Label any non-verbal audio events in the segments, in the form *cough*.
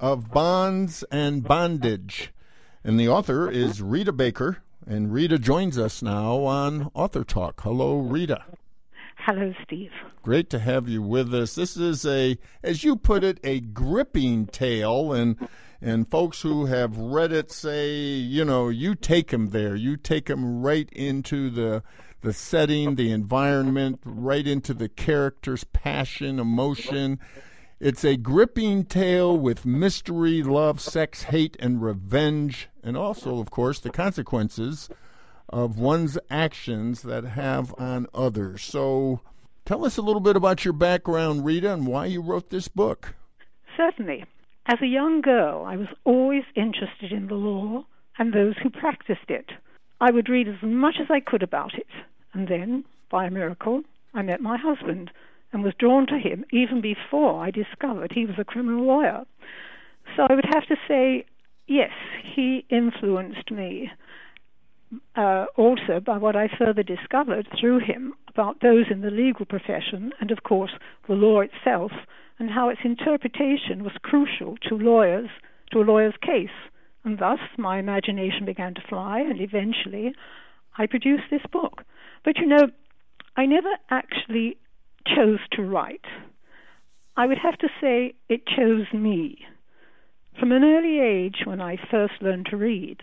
of Bonds and Bondage. And the author is Rita Baker. And Rita joins us now on Author Talk. Hello, Rita. Hello, Steve. Great to have you with us. This is a, as you put it, a gripping tale, and and folks who have read it say, you know, you take them there. You take them right into the the setting, the environment, right into the character's passion, emotion. It's a gripping tale with mystery, love, sex, hate, and revenge, and also, of course, the consequences of one's actions that have on others. So, tell us a little bit about your background, Rita, and why you wrote this book. Certainly. As a young girl, I was always interested in the law and those who practiced it. I would read as much as I could about it, and then, by a miracle, I met my husband and was drawn to him even before I discovered he was a criminal lawyer. So I would have to say, yes, he influenced me. Uh, also, by what I further discovered through him about those in the legal profession and, of course, the law itself, and how its interpretation was crucial to lawyers, to a lawyer's case. And thus, my imagination began to fly, and eventually, I produced this book. But you know, I never actually chose to write. I would have to say it chose me. From an early age, when I first learned to read,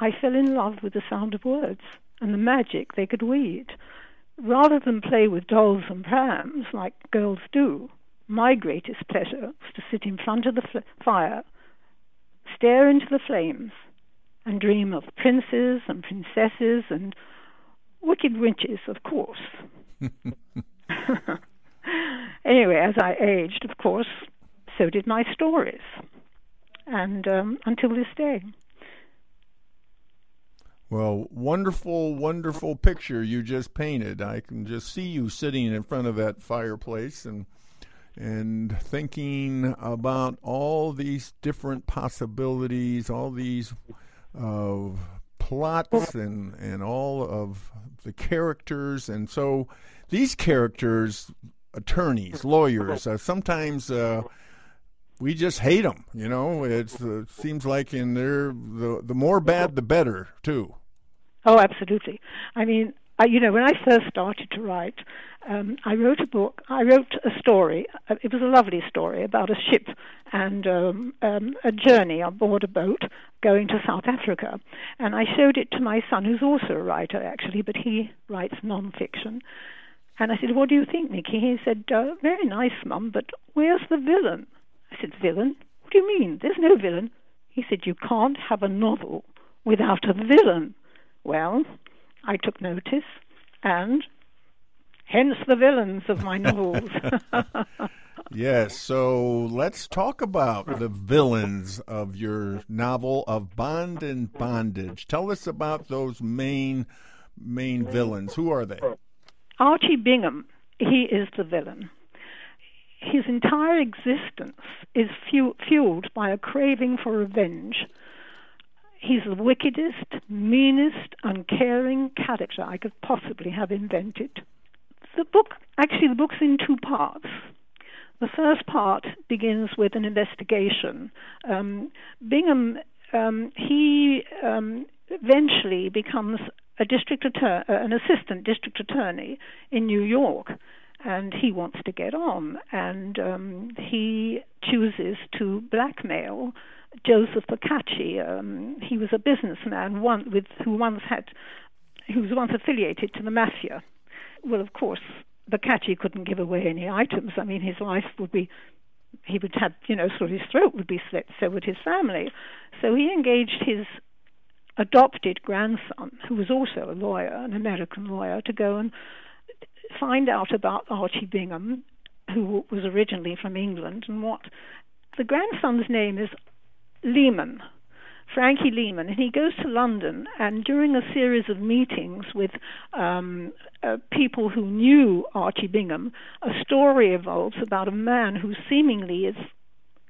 I fell in love with the sound of words and the magic they could weave. Rather than play with dolls and prams like girls do, my greatest pleasure was to sit in front of the fl- fire, stare into the flames, and dream of princes and princesses and wicked witches, of course. *laughs* anyway, as I aged, of course, so did my stories, and um, until this day. Well, wonderful, wonderful picture you just painted. I can just see you sitting in front of that fireplace and and thinking about all these different possibilities, all these uh, plots, and and all of the characters, and so these characters, attorneys, lawyers, uh, sometimes uh, we just hate them. You know, it's, uh, it seems like in there the the more bad the better too. Oh, absolutely. I mean, I, you know, when I first started to write, um, I wrote a book. I wrote a story. Uh, it was a lovely story about a ship and um, um, a journey on board a boat going to South Africa. And I showed it to my son, who's also a writer, actually, but he writes nonfiction. And I said, What do you think, Nicky? He said, uh, Very nice, Mum, but where's the villain? I said, Villain? What do you mean? There's no villain. He said, You can't have a novel without a villain. Well, I took notice, and hence the villains of my novels. *laughs* *laughs* yes, so let's talk about the villains of your novel of Bond and Bondage. Tell us about those main main villains. Who are they? Archie Bingham, he is the villain. His entire existence is fu- fueled by a craving for revenge. He's the wickedest, meanest, uncaring character I could possibly have invented. The book, actually, the book's in two parts. The first part begins with an investigation. Um, Bingham, um, he um, eventually becomes a district attorney, uh, an assistant district attorney in New York, and he wants to get on, and um, he chooses to blackmail Joseph Pocacci. Um, he was a businessman one, with who once had, who was once affiliated to the mafia. Well, of course, Pocacci couldn't give away any items. I mean, his life would be he would have, you know, sort of his throat would be slit, so would his family. So he engaged his adopted grandson, who was also a lawyer, an American lawyer, to go and find out about Archie Bingham, who was originally from England, and what the grandson's name is Lehman. Frankie Lehman, and he goes to London, and during a series of meetings with um, uh, people who knew Archie Bingham, a story evolves about a man who seemingly is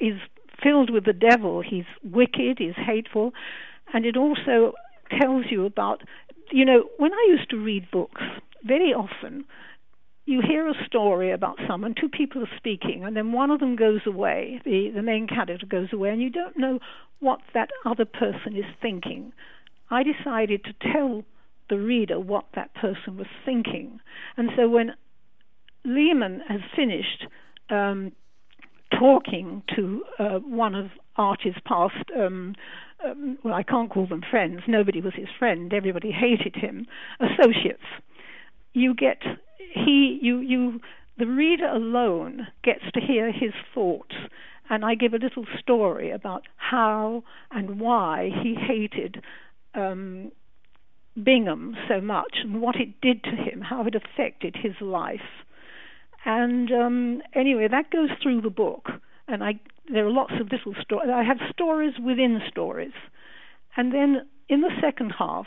is filled with the devil. He's wicked, he's hateful, and it also tells you about, you know, when I used to read books, very often you hear a story about someone, two people are speaking, and then one of them goes away, the, the main character goes away, and you don't know what that other person is thinking. I decided to tell the reader what that person was thinking. And so when Lehman has finished um, talking to uh, one of Archie's past, um, um, well, I can't call them friends, nobody was his friend, everybody hated him, associates, you get he you you the reader alone gets to hear his thoughts. And I give a little story about how and why he hated um, Bingham so much and what it did to him, how it affected his life. And um, anyway, that goes through the book, and I there are lots of little stories. I have stories within stories, and then in the second half,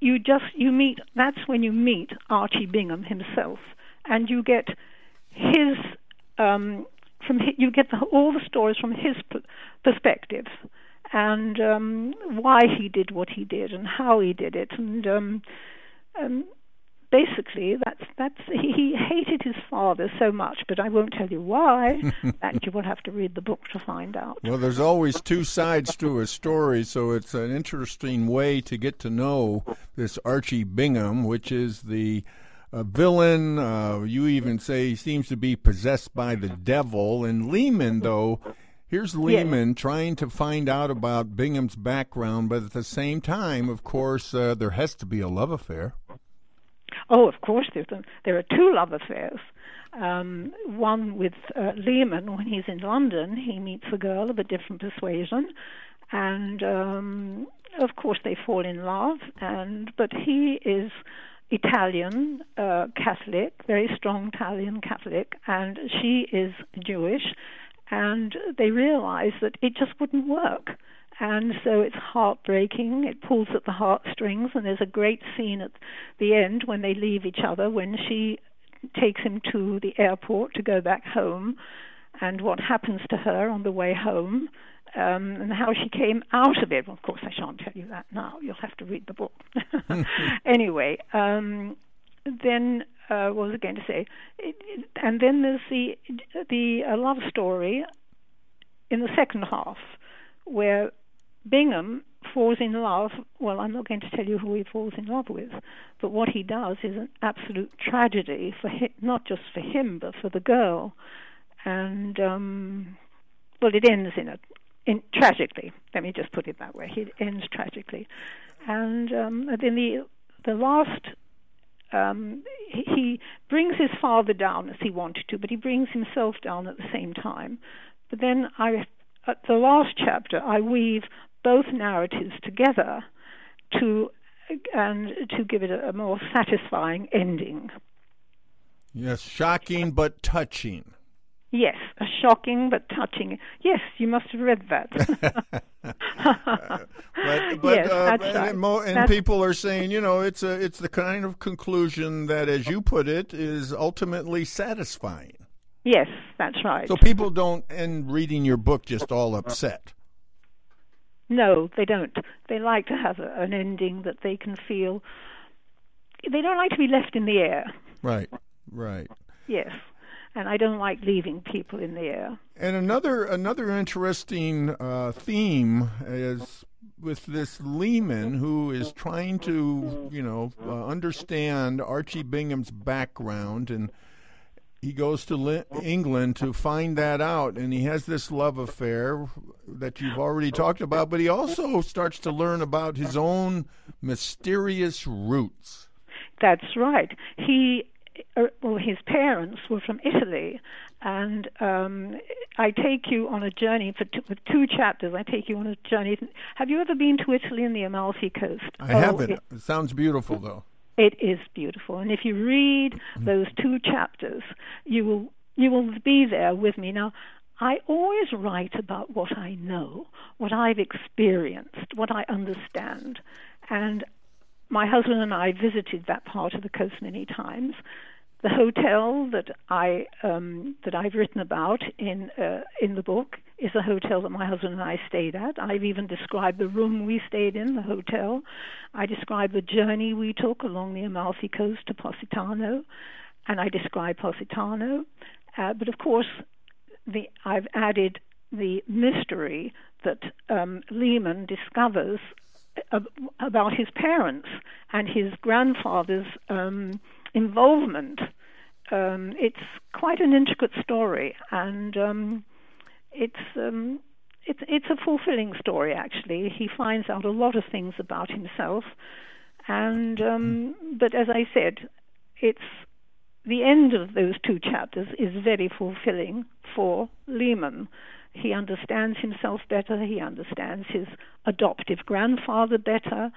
you just you meet that's when you meet Archie Bingham himself, and you get his um, from his, you get the, all the stories from his perspective, and um, why he did what he did and how he did it, and um, um, basically that's that's he, hated his father so much, but I won't tell you why. *laughs* that you will have to read the book to find out. Well, there's always two sides to a story, so it's an interesting way to get to know this Archie Bingham, which is the uh, villain. Uh, you even say he seems to be possessed by the devil. And Lehman, though. Here's Lehman yes. trying to find out about Bingham's background, but at the same time, of course, uh, there has to be a love affair. Oh, of course, there's a, there are two love affairs. Um, one with uh, Lehman. When he's in London, he meets a girl of a different persuasion, and um, of course they fall in love. And but he is Italian uh, Catholic, very strong Italian Catholic, and she is Jewish, and they realize that it just wouldn't work and so it's heartbreaking. It pulls at the heartstrings, and there's a great scene at the end when they leave each other when she takes him to the airport to go back home, and what happens to her on the way home, um, and how she came out of it. Well, of course, I shan't tell you that now. You'll have to read the book. *laughs* *laughs* anyway, um, then uh, what was I going to say? It, it, and then there's the the uh, love story in the second half, where Bingham falls in love. Well, I'm not going to tell you who he falls in love with, but what he does is an absolute tragedy for him, not just for him, but for the girl. And um, well, it ends in a in tragically. Let me just put it that way. It ends tragically, and um, then the the last. Um, he brings his father down as he wanted to, but he brings himself down at the same time. But then I, at the last chapter, I weave both narratives together to and to give it a, a more satisfying ending. Yes, shocking but touching. Yes, a shocking but touching. Yes, you must have read that. *laughs* *laughs* but, but, yes, uh, and, right. mo- and people are saying, you know, it's a it's the kind of conclusion that, as you put it, is ultimately satisfying. Yes, that's right. So people don't end reading your book just all upset. No, they don't. They like to have a, an ending that they can feel. They don't like to be left in the air. Right, right. Yes, and I don't like leaving people in the air. And another another interesting uh, theme is with this Lehman who is trying to, you know, uh, understand Archie Bingham's background and he goes to England to find that out, and he has this love affair that you've already talked about. But he also starts to learn about his own mysterious roots. That's right. He, uh, well, his parents were from Italy, and um, I take you on a journey for two, with two chapters. I take you on a journey. Have you ever been to Italy and the Amalfi Coast? I oh, haven't. It, it sounds beautiful, though. It is beautiful, and if you read mm. those two chapters, you will you will be there with me. Now, I always write about what I know, what I've experienced, what I understand. And my husband and I visited that part of the coast many times. The hotel that I um, that I've written about in uh, in the book is a hotel that my husband and I stayed at. I've even described the room we stayed in, the hotel. I describe the journey we took along the Amalfi Coast to Positano, and I describe Positano. Uh, but of course, the, I've added the mystery that um, Lehman discovers about his parents and his grandfather's um, involvement. Um, it's quite an intricate story, and um, it's um, it's it's a fulfilling story. Actually, he finds out a lot of things about himself, and um, but as I said, it's the end of those two chapters is very fulfilling for Lehman. He understands himself better. He understands his adoptive grandfather better,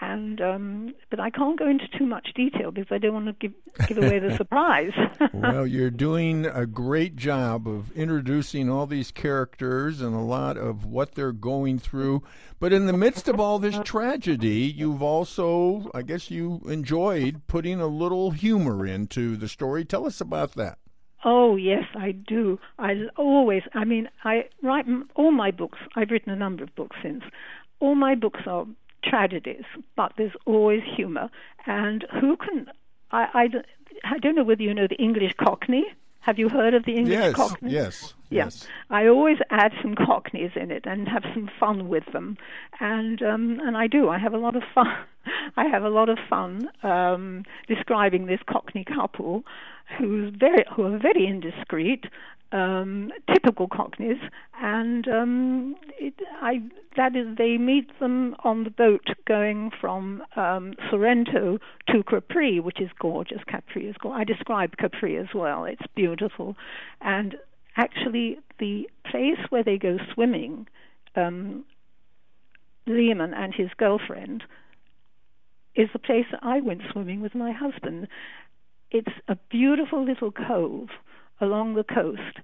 and um, but I can't go into too much detail because I don't want to give give away the *laughs* surprise. well, *laughs* you're doing a great job of introducing all these characters and a lot of what they're going through. But in the midst of all this tragedy, you've also, I guess, you enjoyed putting a little humor into the story. Tell us about that. Oh yes, I do. I always. I mean, I write all my books. I've written a number of books since. All my books are tragedies, but there's always humor. And who can? I, I, I don't know whether you know the English Cockney. Have you heard of the English yes, Cockney? Yes. Yeah. Yes. I always add some Cockneys in it and have some fun with them, and um, and I do. I have a lot of fun. I have a lot of fun um, describing this Cockney couple, who's very who are very indiscreet, um, typical Cockneys, and um, it, I, that is they meet them on the boat going from um, Sorrento to Capri, which is gorgeous. Capri is gorgeous. I describe Capri as well. It's beautiful, and actually the place where they go swimming, um, Lehman and his girlfriend, is the place that I went swimming with my husband. It's a beautiful little cove along the coast.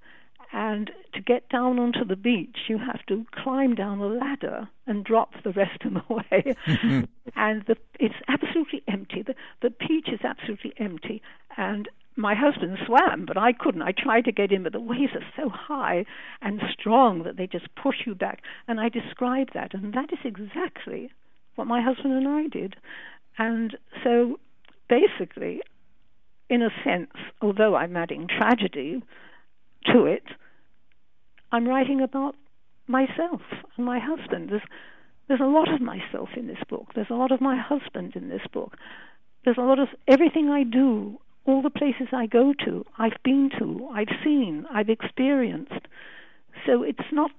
And to get down onto the beach, you have to climb down a ladder and drop the rest of the *laughs* way. *laughs* and the, it's absolutely empty. The, the beach is absolutely empty. And my husband swam, but I couldn't. I tried to get in, but the waves are so high and strong that they just push you back. And I described that, and that is exactly what my husband and I did. And so basically, in a sense, although I'm adding tragedy to it, I'm writing about myself and my husband. There's, there's a lot of myself in this book. There's a lot of my husband in this book. There's a lot of everything I do, all the places I go to, I've been to, I've seen, I've experienced. So it's not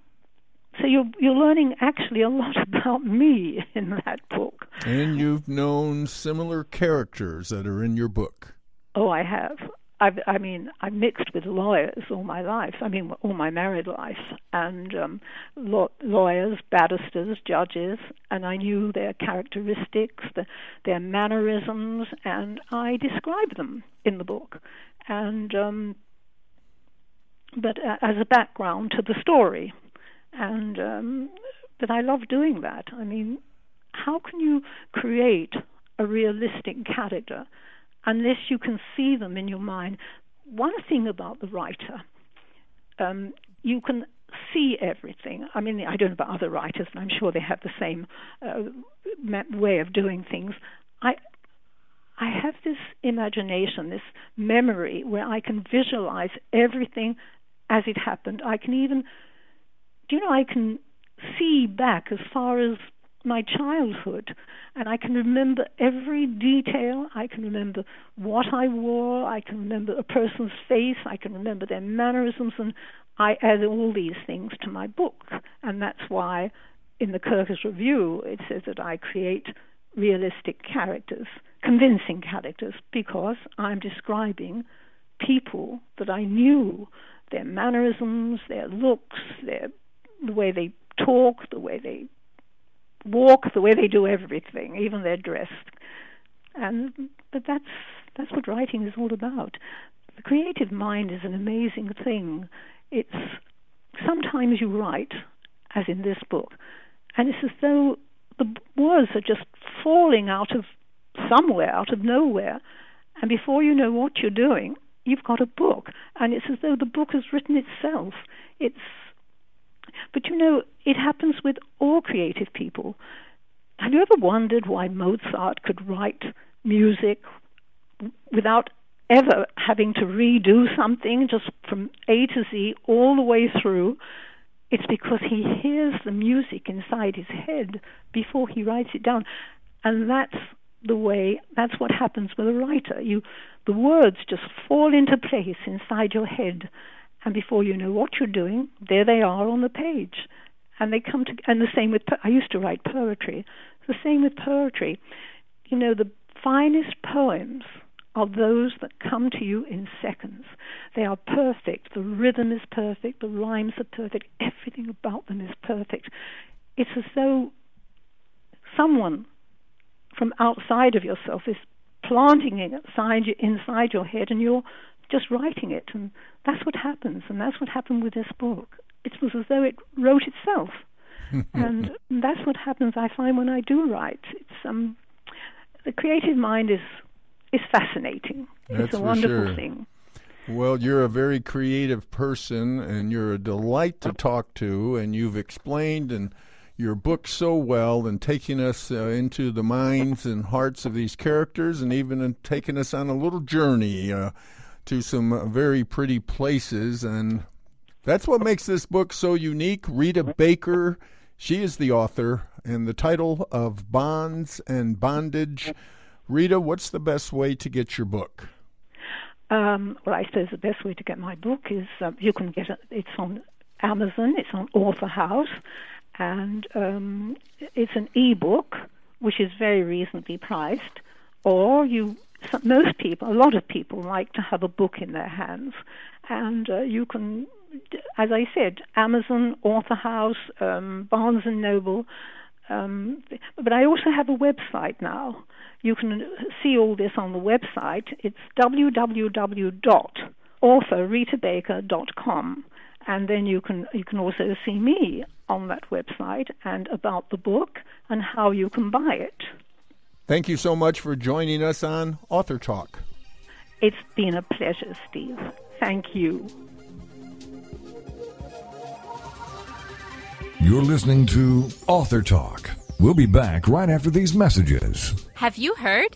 so you're you're learning actually a lot *laughs* about me in that book. And you've known similar characters that are in your book. Oh, I have. I've, I mean, I mixed with lawyers all my life. I mean, all my married life, and um, law, lawyers, barristers, judges, and I knew their characteristics, the, their mannerisms, and I describe them in the book. And um, but uh, as a background to the story, and um, but I love doing that. I mean, how can you create a realistic character? unless you can see them in your mind. One thing about the writer, um, you can see everything. I mean, I don't know about other writers, and I'm sure they have the same uh, way of doing things. I I have this imagination, this memory where I can visualize everything as it happened. I can even, do you know, I can see back as far as my childhood. And I can remember every detail. I can remember what I wore. I can remember a person's face. I can remember their mannerisms. And I add all these things to my book. And that's why in the Kirkus Review it says that I create realistic characters, convincing characters, because I'm describing people that I knew, their mannerisms, their looks, their the way they talk, the way they walk the way they do everything, even their dress. And but that's that's what writing is all about. The creative mind is an amazing thing. It's sometimes you write, as in this book, and it's as though the words are just falling out of somewhere, out of nowhere, and before you know what you're doing, you've got a book, and it's as though the book has written itself. It's, but you know, it happens with all creative people. Have you ever wondered why Mozart could write music without ever having to redo something just from A to Z all the way through? It's because he hears the music inside his head before he writes it down. And that's the way that's what happens with a writer. You the words just fall into place inside your head and before you know what you're doing, there they are on the page. And they come to and the same with I used to write poetry. The same with poetry. You know, the finest poems are those that come to you in seconds. They are perfect. The rhythm is perfect. The rhymes are perfect. Everything about them is perfect. It's as though someone from outside of yourself is planting it inside, inside your head and you're just writing it. And that's what happens. And that's what happened with this book. It was as though it wrote itself. *laughs* and that's what happens, I find, when I do write. It's um, The creative mind is, is fascinating. That's it's a wonderful sure. thing. Well, you're a very creative person, and you're a delight to talk to, and you've explained and your book so well and taking us uh, into the minds and hearts of these characters and even taking us on a little journey uh, to some very pretty places. And that's what makes this book so unique. Rita Baker, she is the author, and the title of Bonds and Bondage. Rita, what's the best way to get your book? Um, well, I suppose the best way to get my book is uh, you can get it. It's on Amazon. It's on Author House, and um, it's an e-book which is very reasonably priced. Or you, most people, a lot of people like to have a book in their hands, and uh, you can, as I said, Amazon, Author House, um, Barnes and Noble. Um, but I also have a website now. You can see all this on the website. It's www.authorritabaker.com, and then you can you can also see me on that website and about the book and how you can buy it. Thank you so much for joining us on Author Talk. It's been a pleasure, Steve. Thank you. You're listening to Author Talk. We'll be back right after these messages. Have you heard?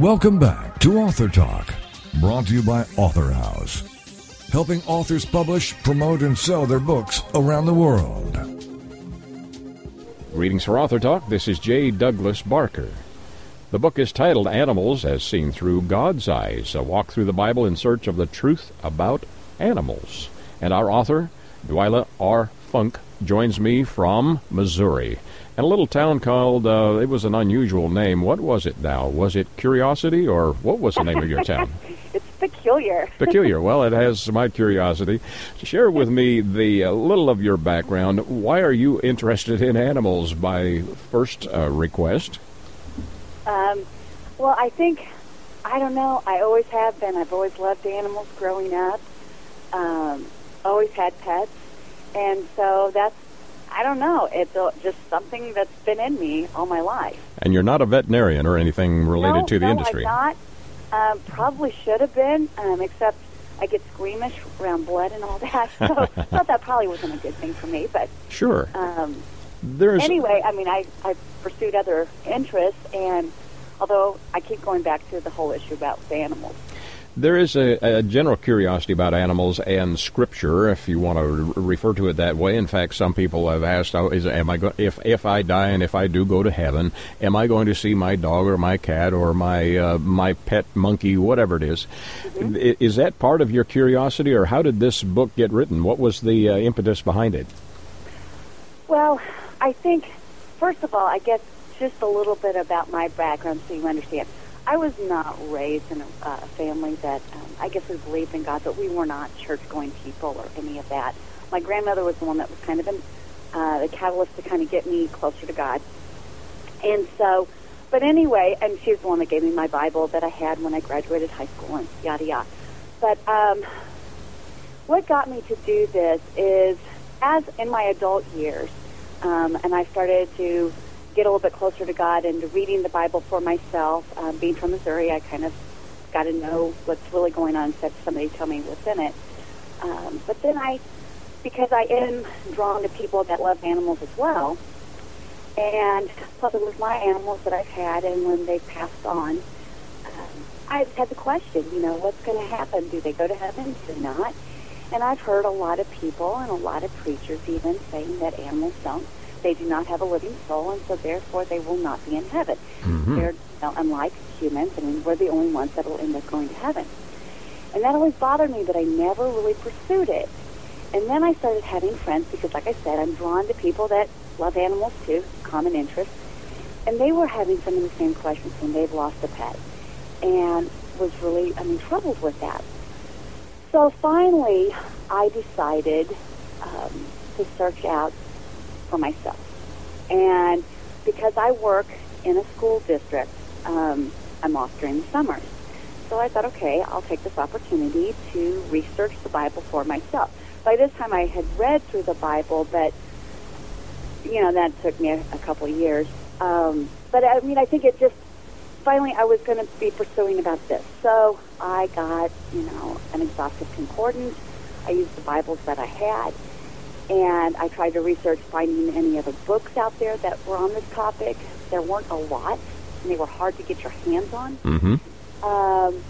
Welcome back to Author Talk, brought to you by Author House, helping authors publish, promote, and sell their books around the world. Greetings for Author Talk. This is J. Douglas Barker. The book is titled Animals as Seen Through God's Eyes A Walk Through the Bible in Search of the Truth About Animals. And our author, Twyla R. Funk, joins me from Missouri. And a little town called, uh, it was an unusual name. What was it now? Was it Curiosity or what was the name of your town? *laughs* it's peculiar. *laughs* Peculiar. Well, it has my curiosity. Share with me the uh, little of your background. Why are you interested in animals by first uh, request? Um, well, I think, I don't know, I always have been. I've always loved animals growing up, um, always had pets. And so that's, I don't know, it's a, just something that's been in me all my life. And you're not a veterinarian or anything related no, to the no, industry? I'm not. Um, probably should have been, um, except I get squeamish around blood and all that. So I *laughs* thought that probably wasn't a good thing for me. But Sure. um, There's anyway, I mean, I, I pursued other interests, and although I keep going back to the whole issue about the animals. There is a, a general curiosity about animals and scripture, if you want to re- refer to it that way. In fact, some people have asked, oh, is, "Am I go- if if I die and if I do go to heaven, am I going to see my dog or my cat or my uh, my pet monkey, whatever it is? I- Is that part of your curiosity, or how did this book get written? What was the uh, impetus behind it? Well, I think, first of all, I guess just a little bit about my background so you understand. I was not raised in a uh, family that, um, I guess, we believed in God, but we were not church-going people or any of that. My grandmother was the one that was kind of an, uh, the catalyst to kind of get me closer to God. And so, but anyway, and she was the one that gave me my Bible that I had when I graduated high school and yada yada. But um, what got me to do this is, as in my adult years, um, and I started to get a little bit closer to God and to reading the Bible for myself. Um, being from Missouri, I kind of got to know what's really going on instead of somebody tell me what's in it. Um, but then I, because I am drawn to people that love animals as well, and plus it was my animals that I've had, and when they passed on, um, I've had the question, you know, what's going to happen? Do they go to heaven? Do they not? And I've heard a lot of people and a lot of preachers even saying that animals don't. They do not have a living soul, and so therefore they will not be in heaven. They're you know, unlike humans, I mean, we're the only ones that will end up going to heaven. And that always bothered me, but I never really pursued it. And then I started having friends because, like I said, I'm drawn to people that love animals too, common interest. And they were having some of the same questions when they've lost a pet and was really, I mean, troubled with that. So finally, I decided um, to search out for myself. And because I work in a school district, um, I'm off during the summers. So I thought, okay, I'll take this opportunity to research the Bible for myself. By this time, I had read through the Bible, but you know that took me a, a couple of years. Um, but I mean, I think it just finally I was going to be pursuing about this. So I got you know an exhaustive concordance. I used the Bibles that I had, and I tried to research finding any other books out there that were on this topic. There weren't a lot, and they were hard to get your hands on. Mm-hmm. Um,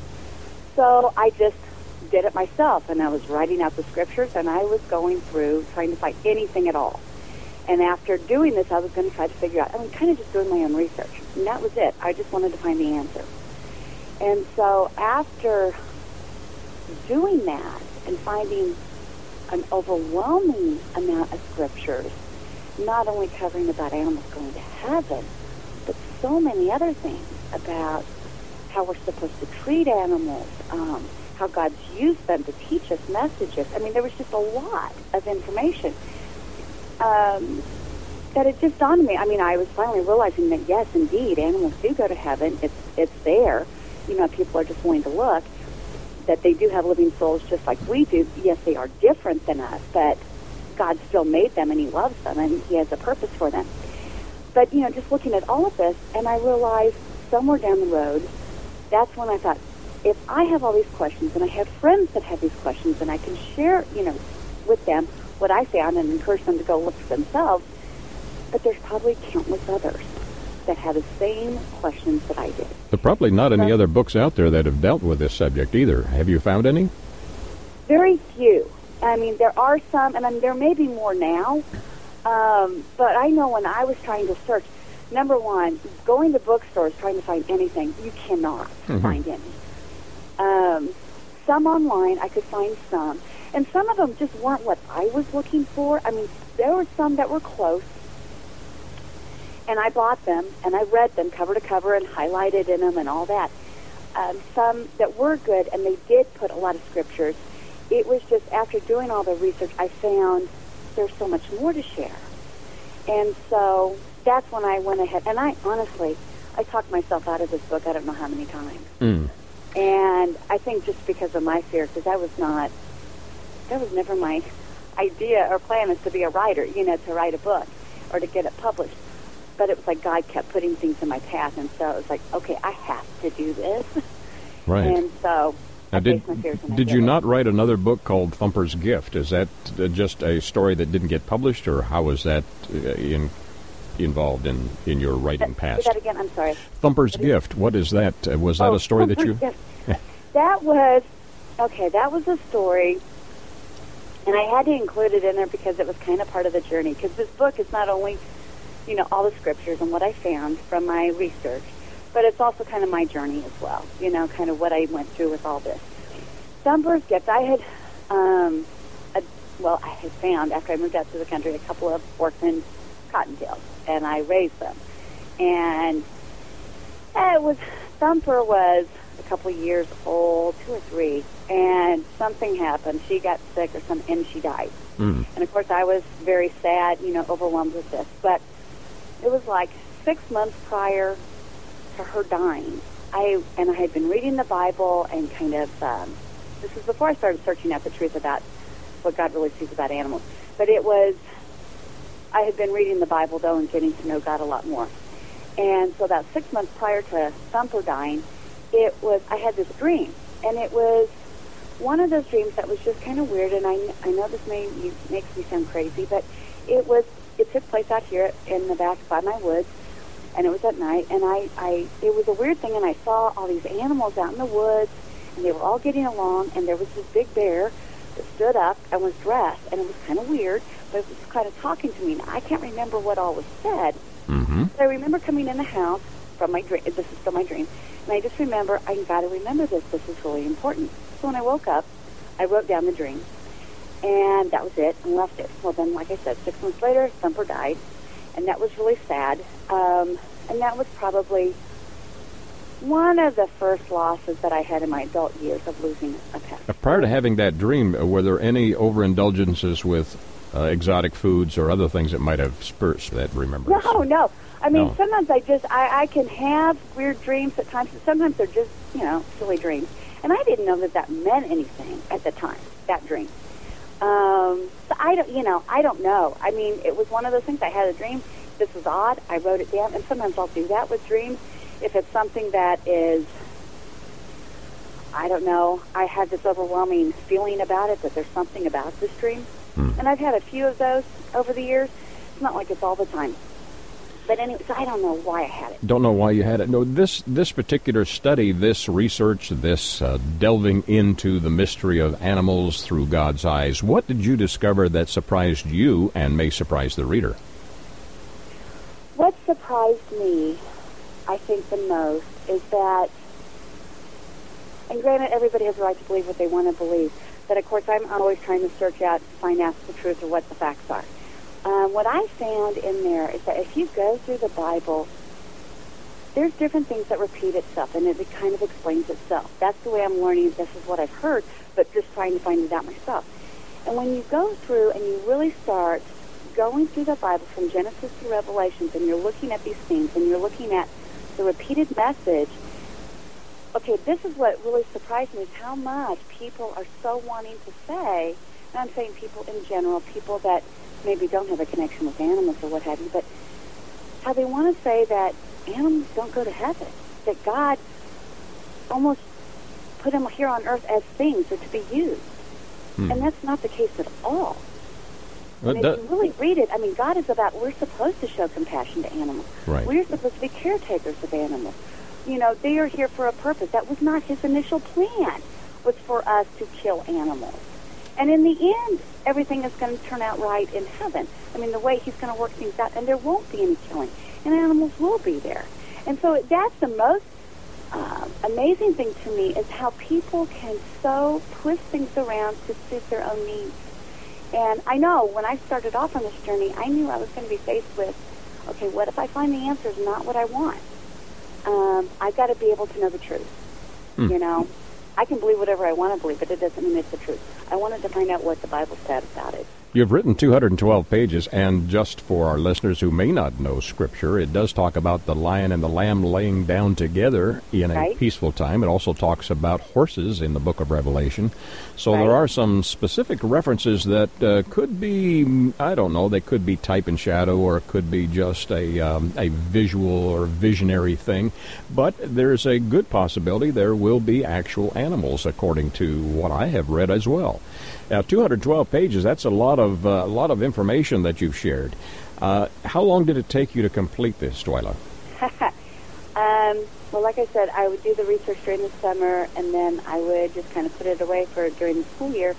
so I just did it myself, and I was writing out the scriptures, and I was going through trying to find anything at all. And after doing this, I was going to try to figure out. I was kind of just doing my own research, and that was it. I just wanted to find the answer. And so after doing that and finding an overwhelming amount of scriptures, not only covering about animals going to heaven, but so many other things about how we're supposed to treat animals, um, how God's used them to teach us messages. I mean, there was just a lot of information um, that it just dawned on me. I mean, I was finally realizing that yes, indeed, animals do go to heaven. It's it's there. You know, people are just willing to look. That they do have living souls just like we do. Yes, they are different than us, but God still made them and He loves them and He has a purpose for them. But you know, just looking at all of this, and I realized somewhere down the road, that's when I thought, if I have all these questions and I have friends that have these questions and I can share, you know, with them what I found and encourage them to go look for themselves, but there's probably countless others that have the same questions that I did. There are probably not any other books out there that have dealt with this subject either. Have you found any? Very few. I mean, there are some, and I mean, there may be more now. Um, but I know when I was trying to search, number one, going to bookstores trying to find anything, you cannot find any. Um, some online, I could find some, and some of them just weren't what I was looking for. I mean, there were some that were close, and I bought them and I read them cover to cover and highlighted in them and all that. Um, some that were good, and they did put a lot of scriptures. It was just after doing all the research, I found there's so much more to share. And so that's when I went ahead. And I honestly, I talked myself out of this book I don't know how many times. Mm. And I think just because of my fear, because that was not, that was never my idea or plan is to be a writer, you know, to write a book or to get it published. But it was like God kept putting things in my path. And so it was like, okay, I have to do this. *laughs* Right. And so Now, I did face my fears and did you with not write another book called Thumper's Gift? Is that uh, just a story that didn't get published, or how was that uh, in, involved in, in your writing it. past? That again. I'm sorry. Thumper's Gift. What is that? Uh, was that Oh, a story that you? that was okay. That was a story, and I had to include it in there because it was kind of part of the journey. Because this book is not only, you know, all the scriptures and what I found from my research, but it's also kind of my journey as well. You know, kind of what I went through with all this. Thumper's gift. I had, um, a, well, I had found after I moved out to the country a couple of orphan cottontails, and I raised them, and it was Thumper was a couple of years old, two or three, and something happened. She got sick or something, and she died. Mm. And of course, I was very sad, you know, overwhelmed with this. But it was like six months prior to her dying. I and I had been reading the Bible and kind of um, this is before I started searching out the truth about what God really sees about animals. But it was I had been reading the Bible though and getting to know God a lot more. And so about six months prior to Thumper dying, it was I had this dream, and it was one of those dreams that was just kind of weird. And I I know this may makes me sound crazy, but it was it took place out here in the back by my woods, and it was at night. And I I it was a weird thing, and I saw all these animals out in the woods, and they were all getting along. And there was this big bear that stood up and was dressed, and it was kind of weird, but it was kind of talking to me. Now, I can't remember what all was said. Mm-hmm. But I remember coming in the house from my dream. This is still my dream, and I just remember I got to remember this. This is really important. So when I woke up, I wrote down the dream, and that was it, and left it. Well, then, like I said, six months later, Thumper died, and that was really sad. Um, and that was probably one of the first losses that I had in my adult years of losing a pet. Prior to having that dream, uh, were there any overindulgences with uh, exotic foods or other things that might have spurred that remembrance? No, no. I mean, No. sometimes I just I, I can have weird dreams at times. but Sometimes they're just you know silly dreams, and I didn't know that that meant anything at the time. That dream. Um, so I don't, you know, I don't know. I mean, it was one of those things. I had a dream. This was odd. I wrote it down, and sometimes I'll do that with dreams. If it's something that is, I don't know, I had this overwhelming feeling about it that there's something about this dream, Hmm. and I've had a few of those over the years. It's not like it's all the time. But anyway, so I don't know why I had it. Don't know why you had it. No, this this particular study, this research, this uh, delving into the mystery of animals through God's eyes. What did you discover that surprised you and may surprise the reader? What surprised me, I think, the most is that, and granted, everybody has a right to believe what they want to believe, but of course, I'm always trying to search out find out the truth or what the facts are. Um, what I found in there is that if you go through the Bible, there's different things that repeat itself, and it, it kind of explains itself. That's the way I'm learning. This is what I've heard, but just trying to find it out myself. And when you go through and you really start going through the Bible from Genesis to Revelations, and you're looking at these things, and you're looking at the repeated message, okay, this is what really surprised me is how much people are so wanting to say, and I'm saying people in general, people that maybe don't have a connection with animals or what have you, but how they want to say that animals don't go to heaven, that God almost put them here on earth as things or to be used. Hmm. And that's not the case at all. Well, And if you really read it, I mean, God is about, we're supposed to show compassion to animals. Right. We're supposed to be caretakers of animals. You know, they are here for a purpose. That was not his initial plan, was for us to kill animals. And in the end, everything is going to turn out right in heaven. I mean, the way he's going to work things out, and there won't be any killing, and animals will be there. And so that's the most uh, amazing thing to me is how people can so twist things around to suit their own needs. And I know when I started off on this journey, I knew I was going to be faced with, okay, what if I find the answer is not what I want? Um, I've got to be able to know the truth. Hmm. You know, I can believe whatever I want to believe, but it doesn't mean it's the truth. I wanted to find out what the Bible said about it. You've written 212 pages, and just for our listeners who may not know Scripture, it does talk about the lion and the lamb laying down together in a Right. peaceful time. It also talks about horses in the book of Revelation. So Right. there are some specific references that uh, could be, I don't know, they could be type and shadow, or it could be just a, um, a visual or visionary thing. But there's a good possibility there will be actual animals, according to what I have read as well. Now, 212 pages, that's a lot of, uh, lot of information that you've shared. Uh, how long did it take you to complete this, Twyla? *laughs* Um, well, like I said, I would do the research during the summer, and then I would just kind of put it away for during the school year.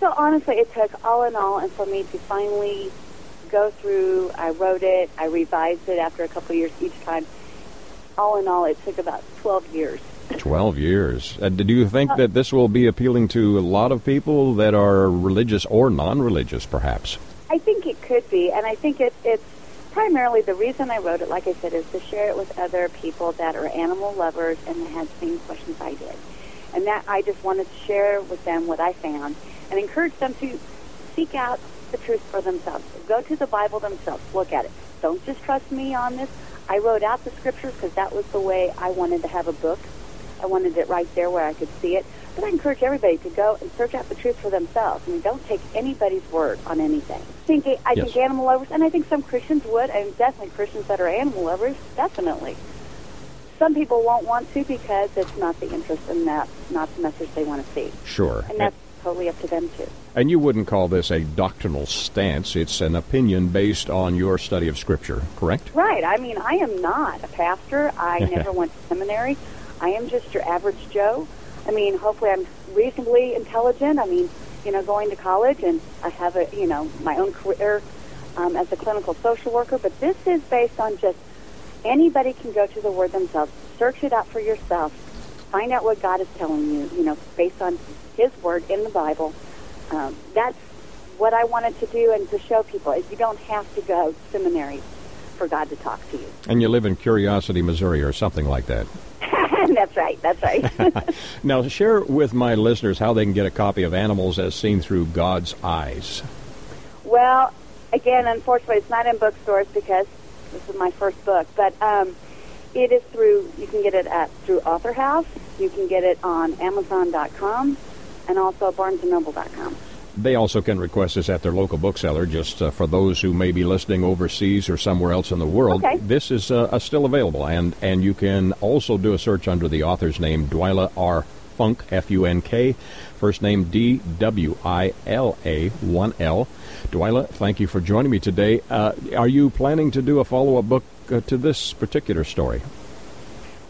So honestly, it took all in all, and for me to finally go through, I wrote it, I revised it after a couple years each time. All in all, it took about 12 years. 12 years. Uh, do you think that this will be appealing to a lot of people that are religious or non religious, perhaps? I think it could be, and I think it, it's primarily the reason I wrote it, like I said, is to share it with other people that are animal lovers and had the same questions I did. And that I just wanted to share with them what I found and encourage them to seek out the truth for themselves. Go to the Bible themselves. Look at it. Don't just trust me on this. I wrote out the scriptures because that was the way I wanted to have a book. I wanted it right there where I could see it. But I encourage everybody to go and search out the truth for themselves. I mean, don't take anybody's word on anything. I think, I Yes. think animal lovers, and I think some Christians would, and definitely Christians that are animal lovers, definitely. Some people won't want to because it's not the interest and that not the message they want to see, Sure. and that's totally up to them too. And you wouldn't call this a doctrinal stance. It's an opinion based on your study of Scripture, correct? Right. I mean, I am not a pastor. I *laughs* never went to seminary. I am just your average Joe. I mean, hopefully I'm reasonably intelligent. I mean, you know, going to college and I have a, you know, my own career um, as a clinical social worker. But this is based on just anybody can go to the Word themselves, search it out for yourself, find out what God is telling you, you know, based on His Word in the Bible. Um, that's what I wanted to do and to show people is you don't have to go to seminary for God to talk to you. And you live in Curiosity, Missouri, or something like that. *laughs* that's right. That's right. *laughs* Now, share with my listeners how they can get a copy of Animals as Seen Through God's Eyes. well, again, unfortunately, it's not in bookstores because this is my first book, but um, it is through. You can get it at through Author House. You can get it on Amazon.com and also BarnesandNoble.com. They also can request this at their local bookseller, just uh, for those who may be listening overseas or somewhere else in the world. Okay. This is uh, uh, still available, and, and you can also do a search under the author's name, Twyla R. Funk, F-U-N-K, first name D-W-I-L-A, 1L. Twyla, thank you for joining me today. Uh, are you planning to do a follow-up book uh, to this particular story?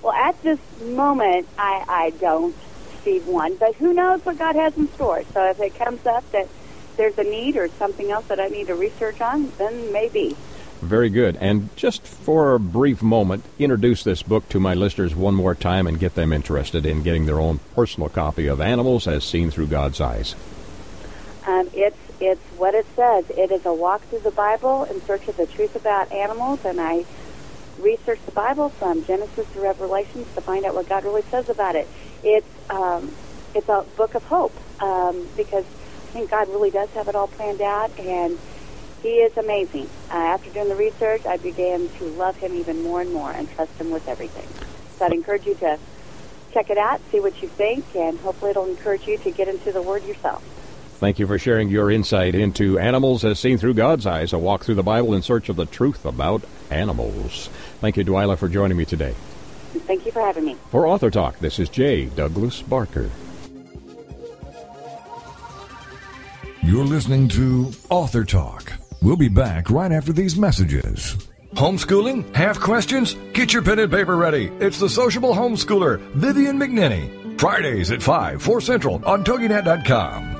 Well, at this moment, I, I don't see one, but who knows what God has in store. So if it comes up that there's a need or something else that I need to research on, then maybe. Very good. And just for a brief moment, introduce this book to my listeners one more time and get them interested in getting their own personal copy of Animals as Seen Through God's Eyes. Um, it's it's what it says. It is a walk through the Bible in search of the truth about animals, and I research the Bible from Genesis to Revelations to find out what God really says about it. It's um, it's a book of hope um, because I think God really does have it all planned out, and He is amazing. Uh, after doing the research, I began to love Him even more and more and trust Him with everything. So I'd encourage you to check it out, see what you think, and hopefully it'll encourage you to get into the Word yourself. Thank you for sharing your insight into Animals as Seen Through God's Eyes, a walk through the Bible in search of the truth about animals. Thank you, Twyla, for joining me today. Thank you for having me. For Author Talk, this is J. Douglas Barker. You're listening to Author Talk. We'll be back right after these messages. Homeschooling? Have questions? Get your pen and paper ready. It's the sociable homeschooler, Vivian McNinney. Fridays at 5, 4 Central on TogiNet.com.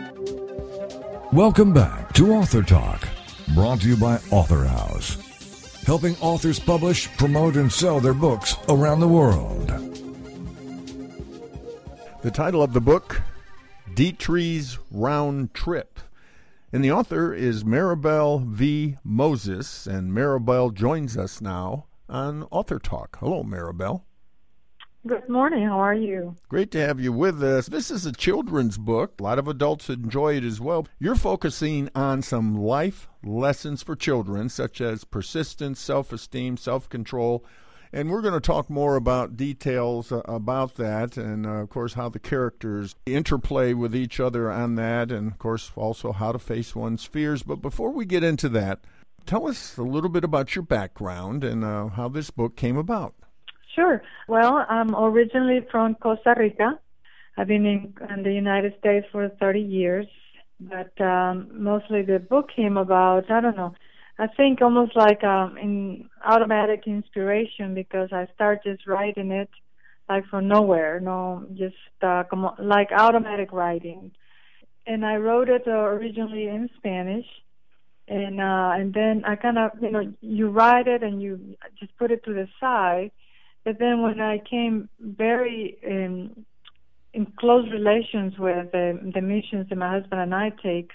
Welcome back to Author Talk, brought to you by Author House, helping authors publish, promote, and sell their books around the world. The title of the book, Deitree's Round Trip. And the author is Maribel V. Moses, and Maribel joins us now on Author Talk. Hello, Maribel. Good morning. How are you? Great to have you with us. This is a children's book. A lot of adults enjoy it as well. You're focusing on some life lessons for children, such as persistence, self esteem, self control. And we're going to talk more about details uh, about that, and uh, of course, how the characters interplay with each other on that, and of course, also how to face one's fears. But before we get into that, tell us a little bit about your background and uh, how this book came about. Sure. Well, I'm originally from Costa Rica. I've been in, in the United States for 30 years, but um, mostly the book came about, I don't know, I think almost like um, in automatic inspiration because I started just writing it like from nowhere, no, just uh, like automatic writing. And I wrote it uh, originally in Spanish, and uh, and then I kind of, you know, you write it and you just put it to the side but then when I came very um, in close relations with the, the missions that my husband and I take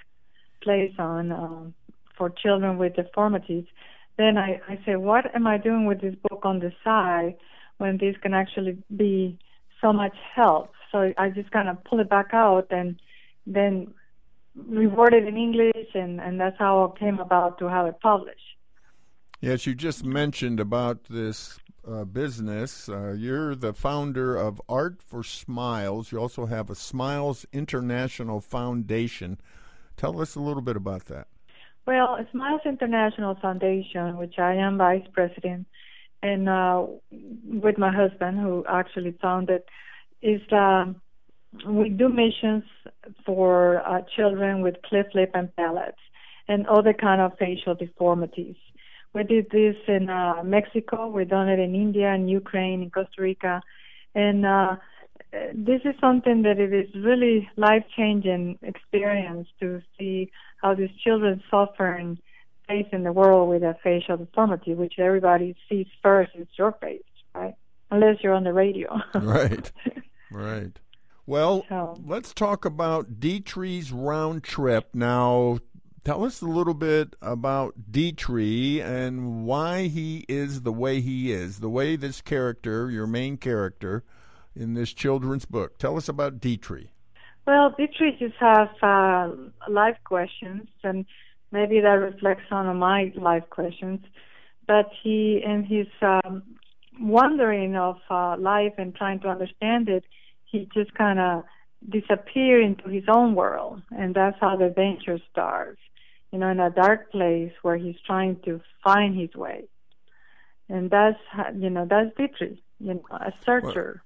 place on um, for children with deformities, then I, I said, what am I doing with this book on the side when this can actually be so much help? So I just kind of pull it back out and then reword it in English, and, and that's how it came about to have it published. Yes, you just mentioned about this uh, business. Uh, you're the founder of Art for Smiles. You also have a Smiles International Foundation. Tell us a little bit about that. Well, Smiles International Foundation, which I am vice president, and uh, with my husband, who actually founded, is um, we do missions for uh, children with cleft lip and palates and other kind of facial deformities. We did this in uh, Mexico. We've done it in India, in Ukraine, in Costa Rica, and uh, this is something that it is really life-changing experience to see how these children suffer and face in the world with a facial deformity, which everybody sees first. It's your face, right? Unless you're on the radio. *laughs* right. Right. Well, so. let's talk about Deitree's round trip. Now, Tell us a little bit about Deitree and why he is the way he is, the way this character, your main character in this children's book. Tell us about Deitree. Well, Deitree just has uh, life questions, and maybe that reflects on my life questions. But he, in his um, wondering of uh, life and trying to understand it, he just kind of disappear into his own world, and that's how the adventure starts you know, in a dark place where he's trying to find his way. And that's, you know, that's Deitree, you know, a searcher.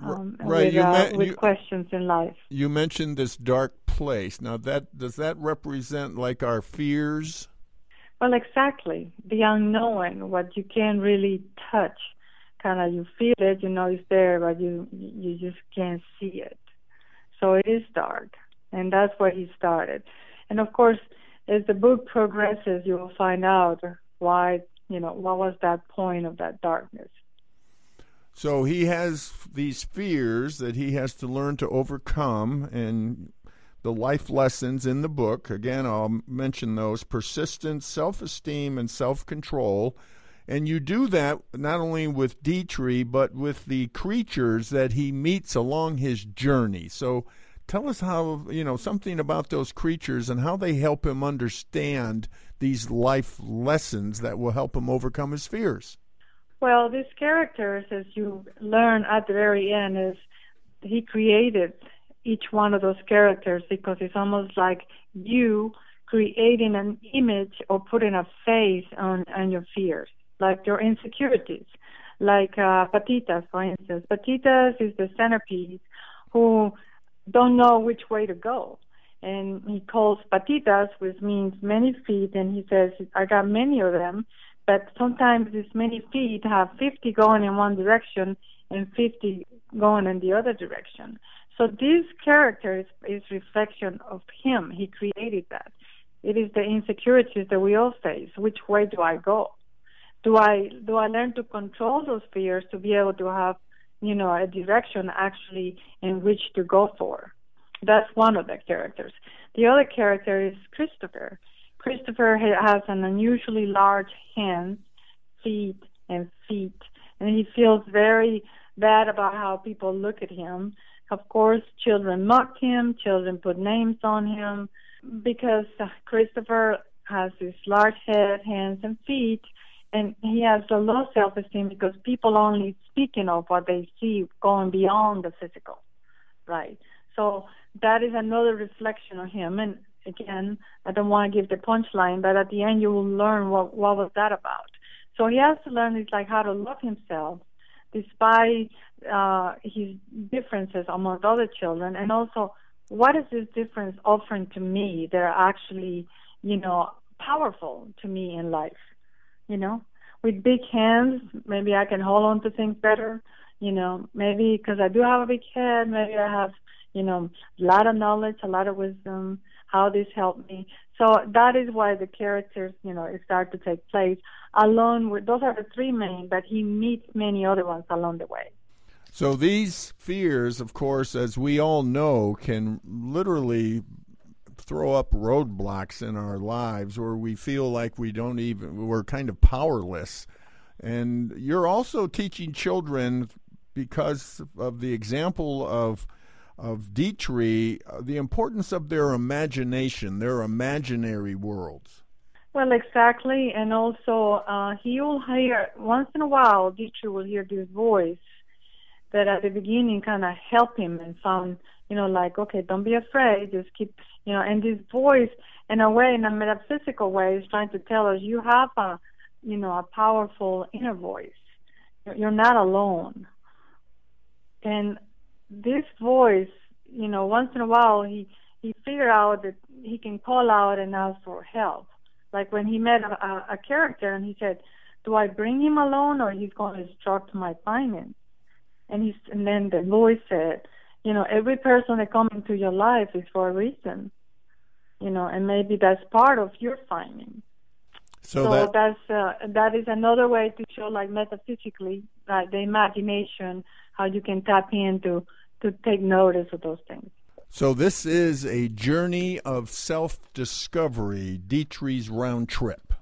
Um, right, with, you uh, me- with you, questions in life. You mentioned this dark place. Now, that does that represent like our fears? Well, exactly. The unknown, what you can't really touch. Kind of, you feel it, you know it's there, but you you just can't see it. So it is dark, and that's where he started. And of course, as the book progresses, you will find out why, you know, what was that point of that darkness. So he has these fears that he has to learn to overcome, and the life lessons in the book, again, I'll mention those persistence, self esteem, and self control. And you do that not only with Dietrich, but with the creatures that he meets along his journey. So Tell us how, you know, something about those creatures and how they help him understand these life lessons that will help him overcome his fears. Well, these characters, as you learn at the very end, is he created each one of those characters because it's almost like you creating an image or putting a face on, on your fears, like your insecurities. Like uh, Patitas, for instance. Patitas is the centerpiece who don't know which way to go. And he calls patitas, which means many feet, and he says, I got many of them, but sometimes these many feet have 50 going in one direction and 50 going in the other direction. So this character is, is reflection of him. He created that. It is the insecurities that we all face. Which way do I go? Do I do I learn to control those fears to be able to have, you know, a direction actually in which to go for? That's one of the characters. The other character is Christopher. Christopher has an unusually large hands, feet, and feet, and he feels very bad about how people look at him. Of course, children mock him, children put names on him because Christopher has this large head, hands, and feet, and he has a low self-esteem because people only speaking of what they see going beyond the physical, right? So that is another reflection of him. And again, I don't want to give the punchline, but at the end you will learn what what was that about. So he has to learn it's like how to love himself despite uh, his differences among other children, and also what is this difference offering to me that are actually, you know, powerful to me in life. You know, with big hands, maybe I can hold on to things better. You know, maybe because I do have a big head, maybe I have you know, a lot of knowledge, a lot of wisdom, how this helped me. So that is why the characters, you know, start to take place along with those are the three main, but he meets many other ones along the way. So these fears, of course, as we all know, can literally throw up roadblocks in our lives where we feel like we don't even we're kind of powerless. And you're also teaching children because of the example of of Dietrich, uh, the importance of their imagination, their imaginary worlds. Well, exactly, and also uh, he will hear once in a while. Dietrich will hear this voice that at the beginning kind of help him and found, you know, like okay, don't be afraid, just keep, you know, and this voice, in a way, in a metaphysical way, is trying to tell us you have a, you know, a powerful inner voice. You're not alone. And this voice, you know, once in a while he he figured out that he can call out and ask for help. Like when he met a, a, character and he said, "Do I bring him alone or he's going to destruct my finance?" And he's and then the voice said, "You know, every person that comes into your life is for a reason. You know, and maybe that's part of your finding." So, so that, that's uh, that is another way to show, like metaphysically, like the imagination, how you can tap into to take notice of those things. So this is a journey of self-discovery, Dietrich's round trip.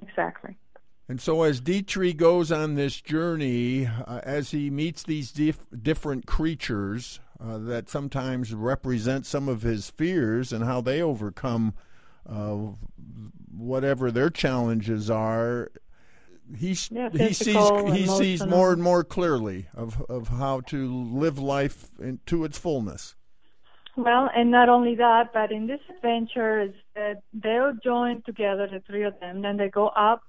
Exactly. And so as Dietrich goes on this journey, uh, as he meets these dif- different creatures uh, that sometimes represent some of his fears and how they overcome uh, whatever their challenges are, he yeah, he sees he sees more and more clearly of of how to live life in, to its fullness. Well, and not only that, but in this adventure, is that they'll join together, the three of them. Then they go up,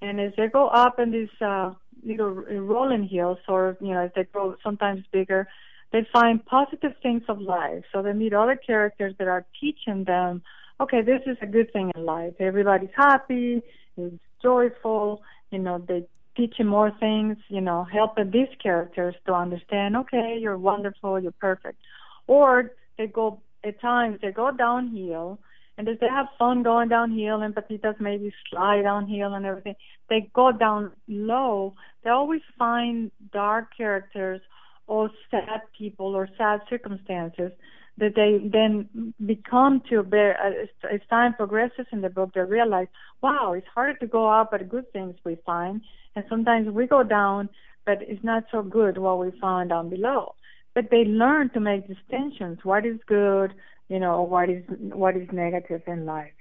and as they go up in these uh, little rolling hills, or you know, as they grow sometimes bigger, they find positive things of life. So they meet other characters that are teaching them, okay, this is a good thing in life. Everybody's happy, it's joyful, you know, they teach him more things, you know, helping these characters to understand, okay, you're wonderful, you're perfect. Or they go, at times, they go downhill, and as they have fun going downhill, and Patitas maybe slide downhill and everything, they go down low. They always find dark characters or sad people or sad circumstances that they then become to bear uh, as, as time progresses in the book they realize wow it's harder to go up but good things we find. And sometimes we go down but it's not so good what we found down below. But they learn to make distinctions. What is good you know what is what is negative in life?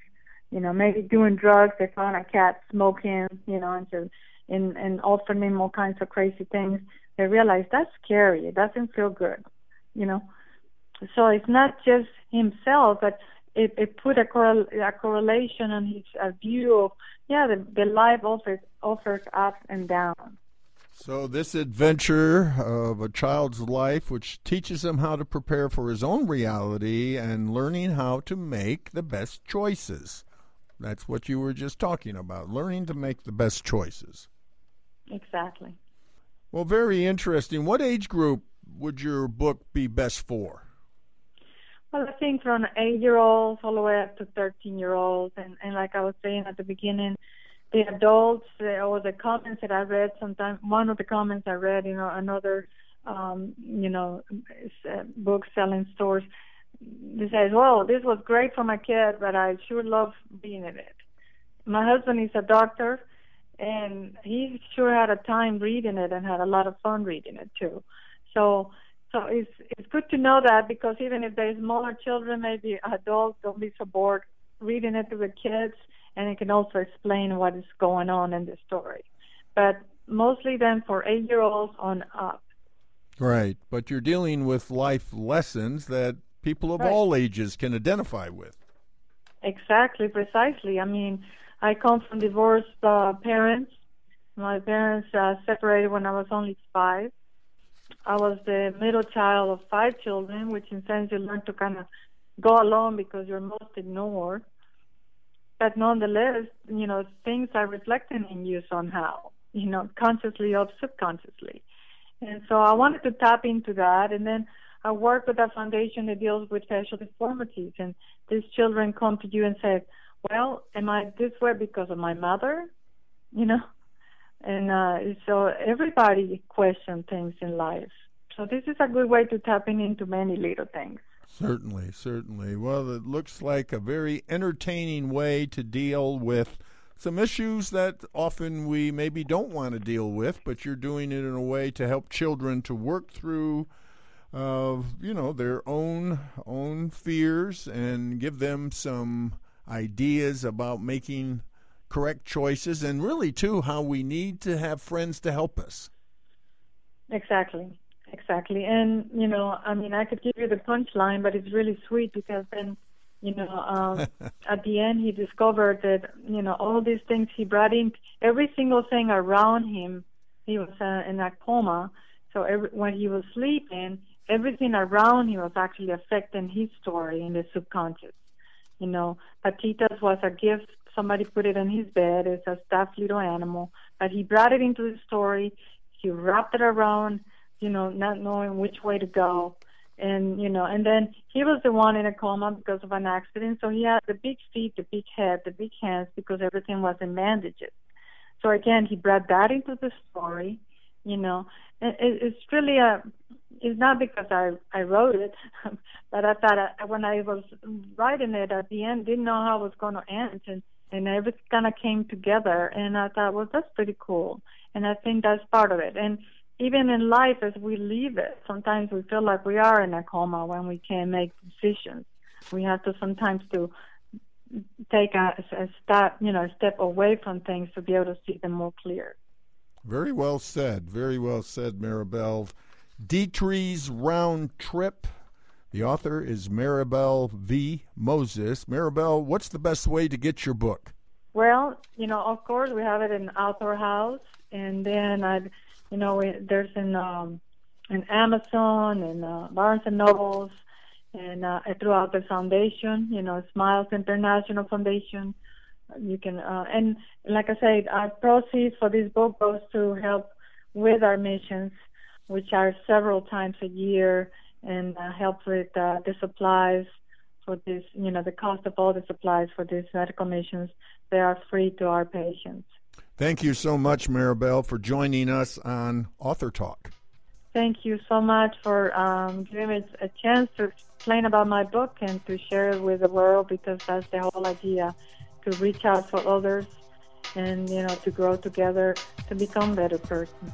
You know maybe doing drugs they found a cat smoking you know and so and and offering all kinds of crazy things they realize that's scary it doesn't feel good you know so it's not just himself, but it, it put a, correl- a correlation on his uh, view of yeah the, the life offers offers up and down. So this adventure of a child's life, which teaches him how to prepare for his own reality and learning how to make the best choices. That's what you were just talking about, learning to make the best choices. Exactly. Well, very interesting. What age group would your book be best for? Well, I think from eight year olds all the way up to 13 year olds. And, and like I was saying at the beginning, the adults or the comments that I read, sometimes one of the comments I read, you know, another, um, you know, uh, book selling stores, they says, well, this was great for my kid, but I sure love being in it. My husband is a doctor, and he sure had a time reading it and had a lot of fun reading it too. So so it's it's good to know that because even if there's smaller children, maybe adults don't be so bored reading it to the kids, and it can also explain what is going on in the story. But mostly then for eight year olds on up. Right, but you're dealing with life lessons that people of Right. all ages can identify with. Exactly, precisely. I mean, I come from divorced uh, parents. My parents uh, separated when I was only five. I was the middle child of five children, which in sense you learn to kind of go alone because you're most ignored. But nonetheless, you know, things are reflecting in you somehow, you know, consciously or subconsciously. And so I wanted to tap into that. And then I work with a foundation that deals with facial deformities. And these children come to you and say, well, am I this way because of my mother? You know? And uh, so everybody questions things in life. So this is a good way to tapping into many little things. Certainly, certainly. Well, it looks like a very entertaining way to deal with some issues that often we maybe don't want to deal with, but you're doing it in a way to help children to work through uh, you know, their own own fears and give them some ideas about making correct choices and really too how we need to have friends to help us. Exactly. Exactly. And, you know, I mean, I could give you the punchline, but it's really sweet because then, you know, um, *laughs* at the end he discovered that, you know, all these things he brought in, every single thing around him, he was uh, in a coma. So every, when he was sleeping, everything around him was actually affecting his story in the subconscious. You know, Patitas was a gift. Somebody put it in his bed. It's a stuffed little animal, but he brought it into the story. He wrapped it around you know, not knowing which way to go. And, you know, and then he was the one in a coma because of an accident. So he had the big feet, the big head, the big hands because everything was in bandages. So again, he brought that into the story, you know. It, it's really a, it's not because I, I wrote it, *laughs* but I thought I, when I was writing it at the end, didn't know how it was going to end. And, and everything kind of came together. And I thought, well, that's pretty cool. And I think that's part of it. And, even in life as we leave it, sometimes we feel like we are in a coma when we can't make decisions. We have to sometimes to take a, a step, you know, a step away from things to be able to see them more clear. Very well said. Very well said, Maribel. Deitree's Round Trip. The author is Maribel V. Moses. Maribel, what's the best way to get your book? Well, you know, of course, we have it in Author House, and then I'd you know, we, there's in um, in Amazon and uh, Barnes and Nobles and uh, throughout the foundation. You know, Smiles International Foundation. You can uh, and like I said, our proceeds for this book goes to help with our missions, which are several times a year, and uh, help with uh, the supplies for this. You know, the cost of all the supplies for these medical missions. They are free to our patients. Thank you so much, Maribel, for joining us on Author Talk. Thank you so much for um, giving me a chance to explain about my book and to share it with the world because that's the whole idea to reach out for others and you know to grow together to become better person.